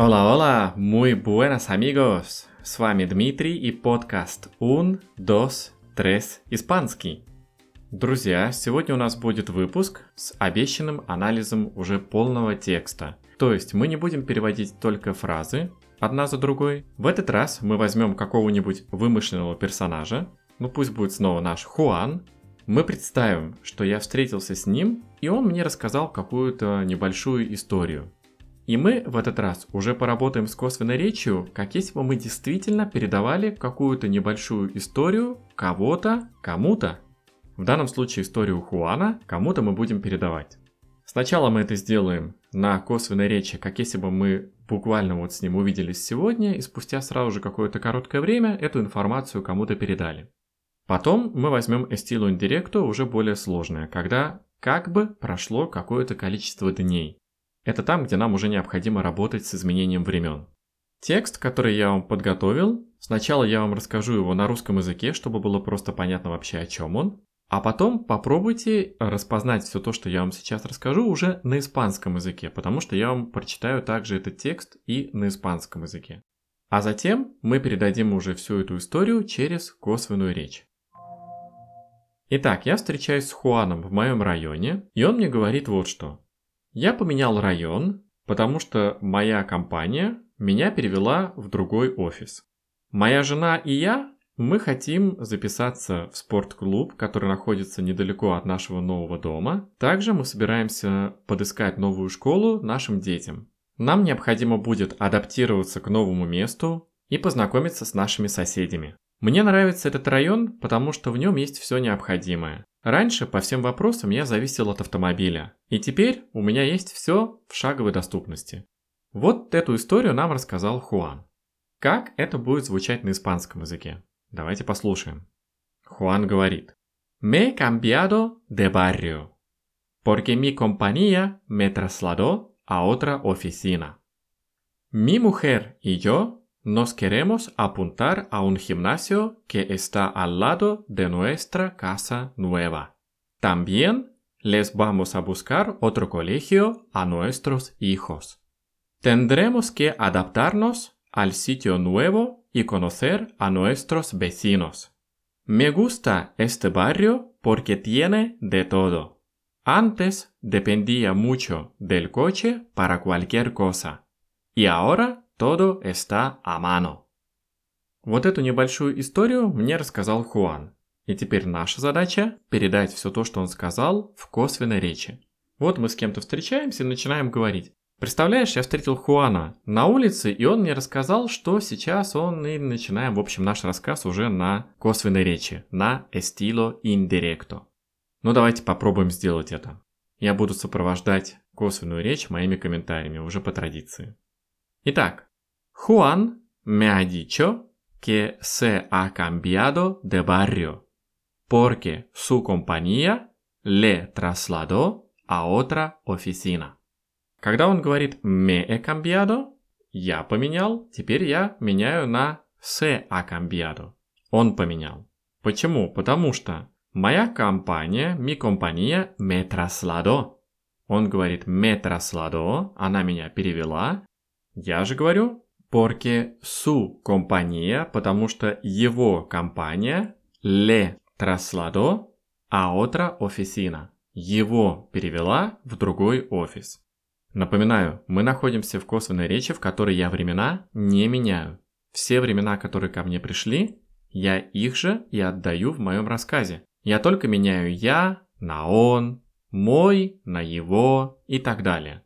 Hola, hola, muy buenas amigos. С вами Дмитрий и подкаст Un, Dos, Tres Испанский. Друзья, сегодня у нас будет выпуск с обещанным анализом уже полного текста. То есть мы не будем переводить только фразы одна за другой. В этот раз мы возьмем какого-нибудь вымышленного персонажа, ну пусть будет снова наш Хуан. Мы представим, что я встретился с ним, и он мне рассказал какую-то небольшую историю. И мы в этот раз уже поработаем с косвенной речью, как если бы мы действительно передавали какую-то небольшую историю кого-то, кому-то. В данном случае историю Хуана кому-то мы будем передавать. Сначала мы это сделаем на косвенной речи, как если бы мы буквально вот с ним увиделись сегодня, и спустя сразу же какое-то короткое время эту информацию кому-то передали. Потом мы возьмем estilo indirecto уже более сложное, когда как бы прошло какое-то количество дней. Это там, где нам уже необходимо работать с изменением времен. Текст, который я вам подготовил, сначала я вам расскажу его на русском языке, чтобы было просто понятно вообще о чем он, а потом попробуйте распознать все то, что я вам сейчас расскажу, уже на испанском языке, потому что я вам прочитаю также этот текст и на испанском языке. А затем мы передадим уже всю эту историю через косвенную речь. Итак, я встречаюсь с Хуаном в моем районе, и он мне говорит вот что. Я поменял район, потому что моя компания меня перевела в другой офис. Моя жена и я мы хотим записаться в спортклуб, который находится недалеко от нашего нового дома. Также мы собираемся подыскать новую школу нашим детям. Нам необходимо будет адаптироваться к новому месту и познакомиться с нашими соседями. Мне нравится этот район, потому что в нем есть все необходимое. Раньше по всем вопросам я зависел от автомобиля, и теперь у меня есть все в шаговой доступности. Вот эту историю нам рассказал Хуан. Как это будет звучать на испанском языке? Давайте послушаем. Хуан говорит. Me he cambiado de barrio, porque mi compañía me trasladó a otra oficina. Mi mujer y yo nos queremos apuntar a un gimnasio que está al lado de nuestra casa nueva. También les vamos a buscar otro colegio a nuestros hijos. Tendremos que adaptarnos al sitio nuevo y conocer a nuestros vecinos. Me gusta este barrio porque tiene de todo. Antes dependía mucho del coche para cualquier cosa. Y ahora todo está a mano. Вот эту небольшую историю мне рассказал Хуан. И теперь наша задача передать все то, что он сказал, в косвенной речи. Вот мы с кем-то встречаемся и начинаем говорить. Представляешь, я встретил Хуана на улице, и он мне рассказал, что сейчас он и начинаем, в общем, наш рассказ уже на косвенной речи, на estilo indirecto. Ну давайте попробуем сделать это. Я буду сопровождать косвенную речь моими комментариями уже по традиции. Итак, Хуан me ha dicho que se ha cambiado de barrio porque su compañía le trasladó a otra oficina. Когда он говорит «me he cambiado», я поменял, теперь я меняю на «se ha cambiado». Он поменял. Почему? Потому что моя компания, mi compañía, me trasladó. Он говорит «me trasladó», она меня перевела. Я же говорю porque su compañía, потому что его компания le trasladó a otra oficina. Его перевела в другой офис. Напоминаю, мы находимся в косвенной речи, в которой я времена не меняю. Все времена, которые ко мне пришли, я их же и отдаю в моем рассказе. Я только меняю я на он, мой на его и так далее.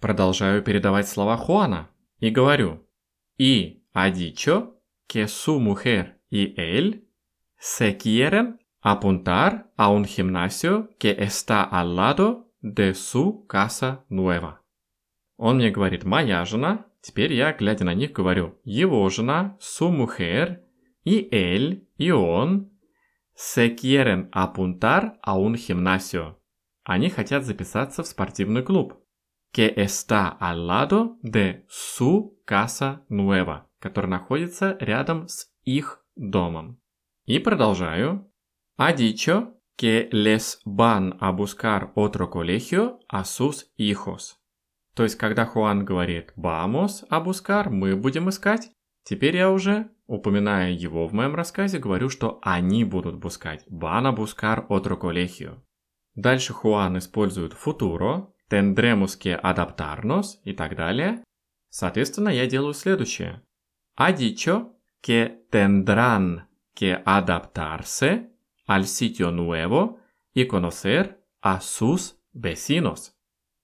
Продолжаю передавать слова Хуана и говорю «И ha dicho que su mujer y él se quieren apuntar a un gimnasio que está al lado de su casa nueva». Он мне говорит «моя жена», теперь я, глядя на них, говорю «его жена», «su mujer», и «él», и «он», «se quieren apuntar a un gimnasio». Они хотят записаться в спортивный клуб. Que está al lado de su casa nueva, который находится рядом с их домом. И продолжаю. Ha dicho que les van a buscar otro colegio a sus hijos. То есть, когда Хуан говорит «vamos a buscar», мы будем искать. Теперь я уже, упоминая его в моем рассказе, говорю, что они будут бускать. Van a buscar otro colegio. Дальше Хуан использует futuro, tendremos que adaptarnos и так далее. Соответственно, я делаю следующее. Ha dicho que tendrán que adaptarse al sitio nuevo y conocer a sus vecinos.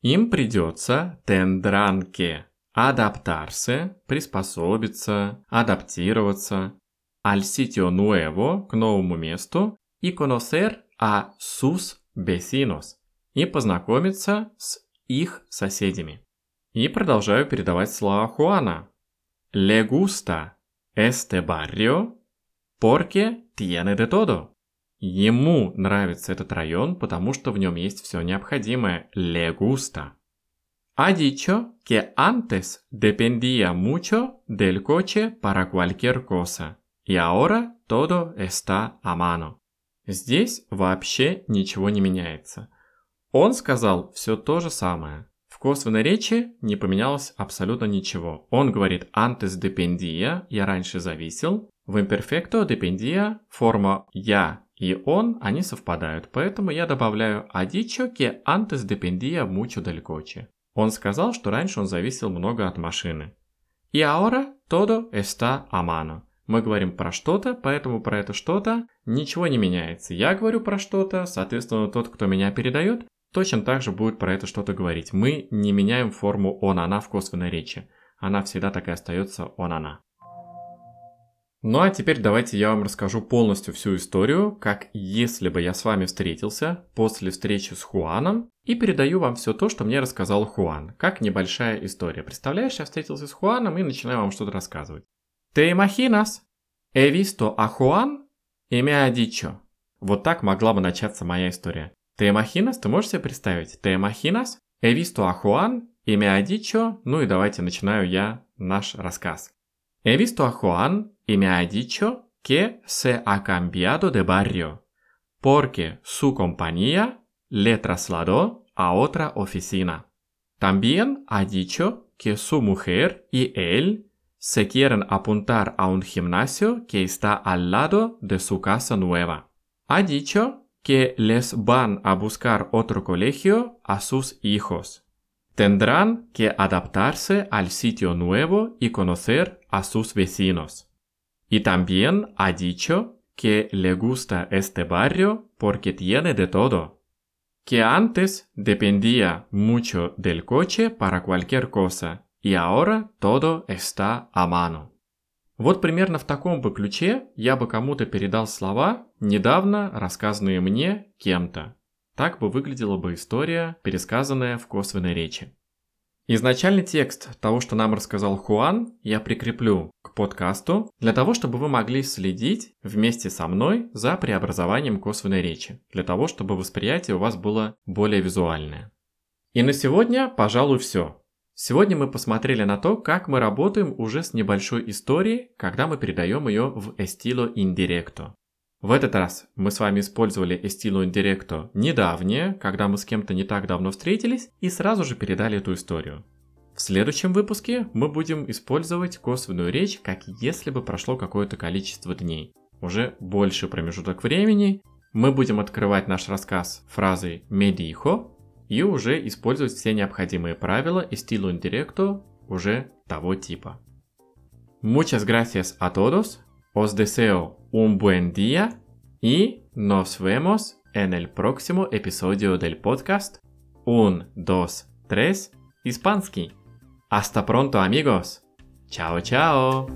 Им придется tendrán que adaptarse, приспособиться, адаптироваться, al sitio nuevo, к новому месту, и conocer a sus vecinos, и познакомиться с их соседями. И продолжаю передавать слова Хуана. Le gusta este barrio porque tiene de todo. Ему нравится этот район, потому что в нем есть все необходимое. Le gusta. Ha dicho que antes dependía mucho del coche para cualquier cosa, y ahora todo está a mano. Здесь вообще ничего не меняется. Он сказал все то же самое. В косвенной речи не поменялось абсолютно ничего. Он говорит antes dependía, я раньше зависел. В imperfecto dependía форма я и он, они совпадают, поэтому я добавляю ha dicho que antes dependía mucho del coche. Он сказал, что раньше он зависел много от машины. И ahora todo está a mano. Мы говорим про что-то, поэтому про это что-то ничего не меняется. Я говорю про что-то, соответственно, тот, кто меня передает, точно так же будет про это что-то говорить. Мы не меняем форму он-она в косвенной речи. Она всегда так и остается он-она. Ну а теперь давайте я вам расскажу полностью всю историю, как если бы я с вами встретился после встречи с Хуаном и передаю вам все то, что мне рассказал Хуан, как небольшая история. Представляешь, я встретился с Хуаном и начинаю вам что-то рассказывать. «Te imaginas? He visto a Juan y me ha dicho». Вот так могла бы начаться моя история. «Te imaginas? Ты можешь себе представить? «Te imaginas? He visto a Juan y me ha dicho». Ну и давайте начинаю я наш рассказ. He visto a Juan y me ha dicho que se ha cambiado de barrio, porque su compañía le trasladó a otra oficina. También ha dicho que su mujer y él se quieren apuntar a un gimnasio que está al lado de su casa nueva. Ha dicho que les van a buscar otro colegio a sus hijos. Tendrán que adaptarse al sitio nuevo y conocer a sus vecinos. Y también ha dicho que le gusta este barrio porque tiene de todo. Que antes dependía mucho del coche para cualquier cosa и ahora todo está a mano. Вот примерно в таком бы ключе я бы кому-то передал слова, недавно рассказанные мне кем-то. Так бы выглядела бы история, пересказанная в косвенной речи. Изначальный текст того, что нам рассказал Хуан, я прикреплю к подкасту, для того, чтобы вы могли следить вместе со мной за преобразованием косвенной речи, для того, чтобы восприятие у вас было более визуальное. И на сегодня, пожалуй, все. Сегодня мы посмотрели на то, как мы работаем уже с небольшой историей, когда мы передаем ее в estilo indirecto. В этот раз мы с вами использовали estilo indirecto недавнее, когда мы с кем-то не так давно встретились, и сразу же передали эту историю. В следующем выпуске мы будем использовать косвенную речь, как если бы прошло какое-то количество дней. Уже больше промежуток времени. Мы будем открывать наш рассказ фразой «me dijo», и уже использовать все необходимые правила и стилу indirecto уже того типа. Muchas gracias a todos, os deseo un buen día y nos vemos en el próximo episodio del podcast 1, 2, 3, Испанский. Hasta pronto amigos. Chao, chao.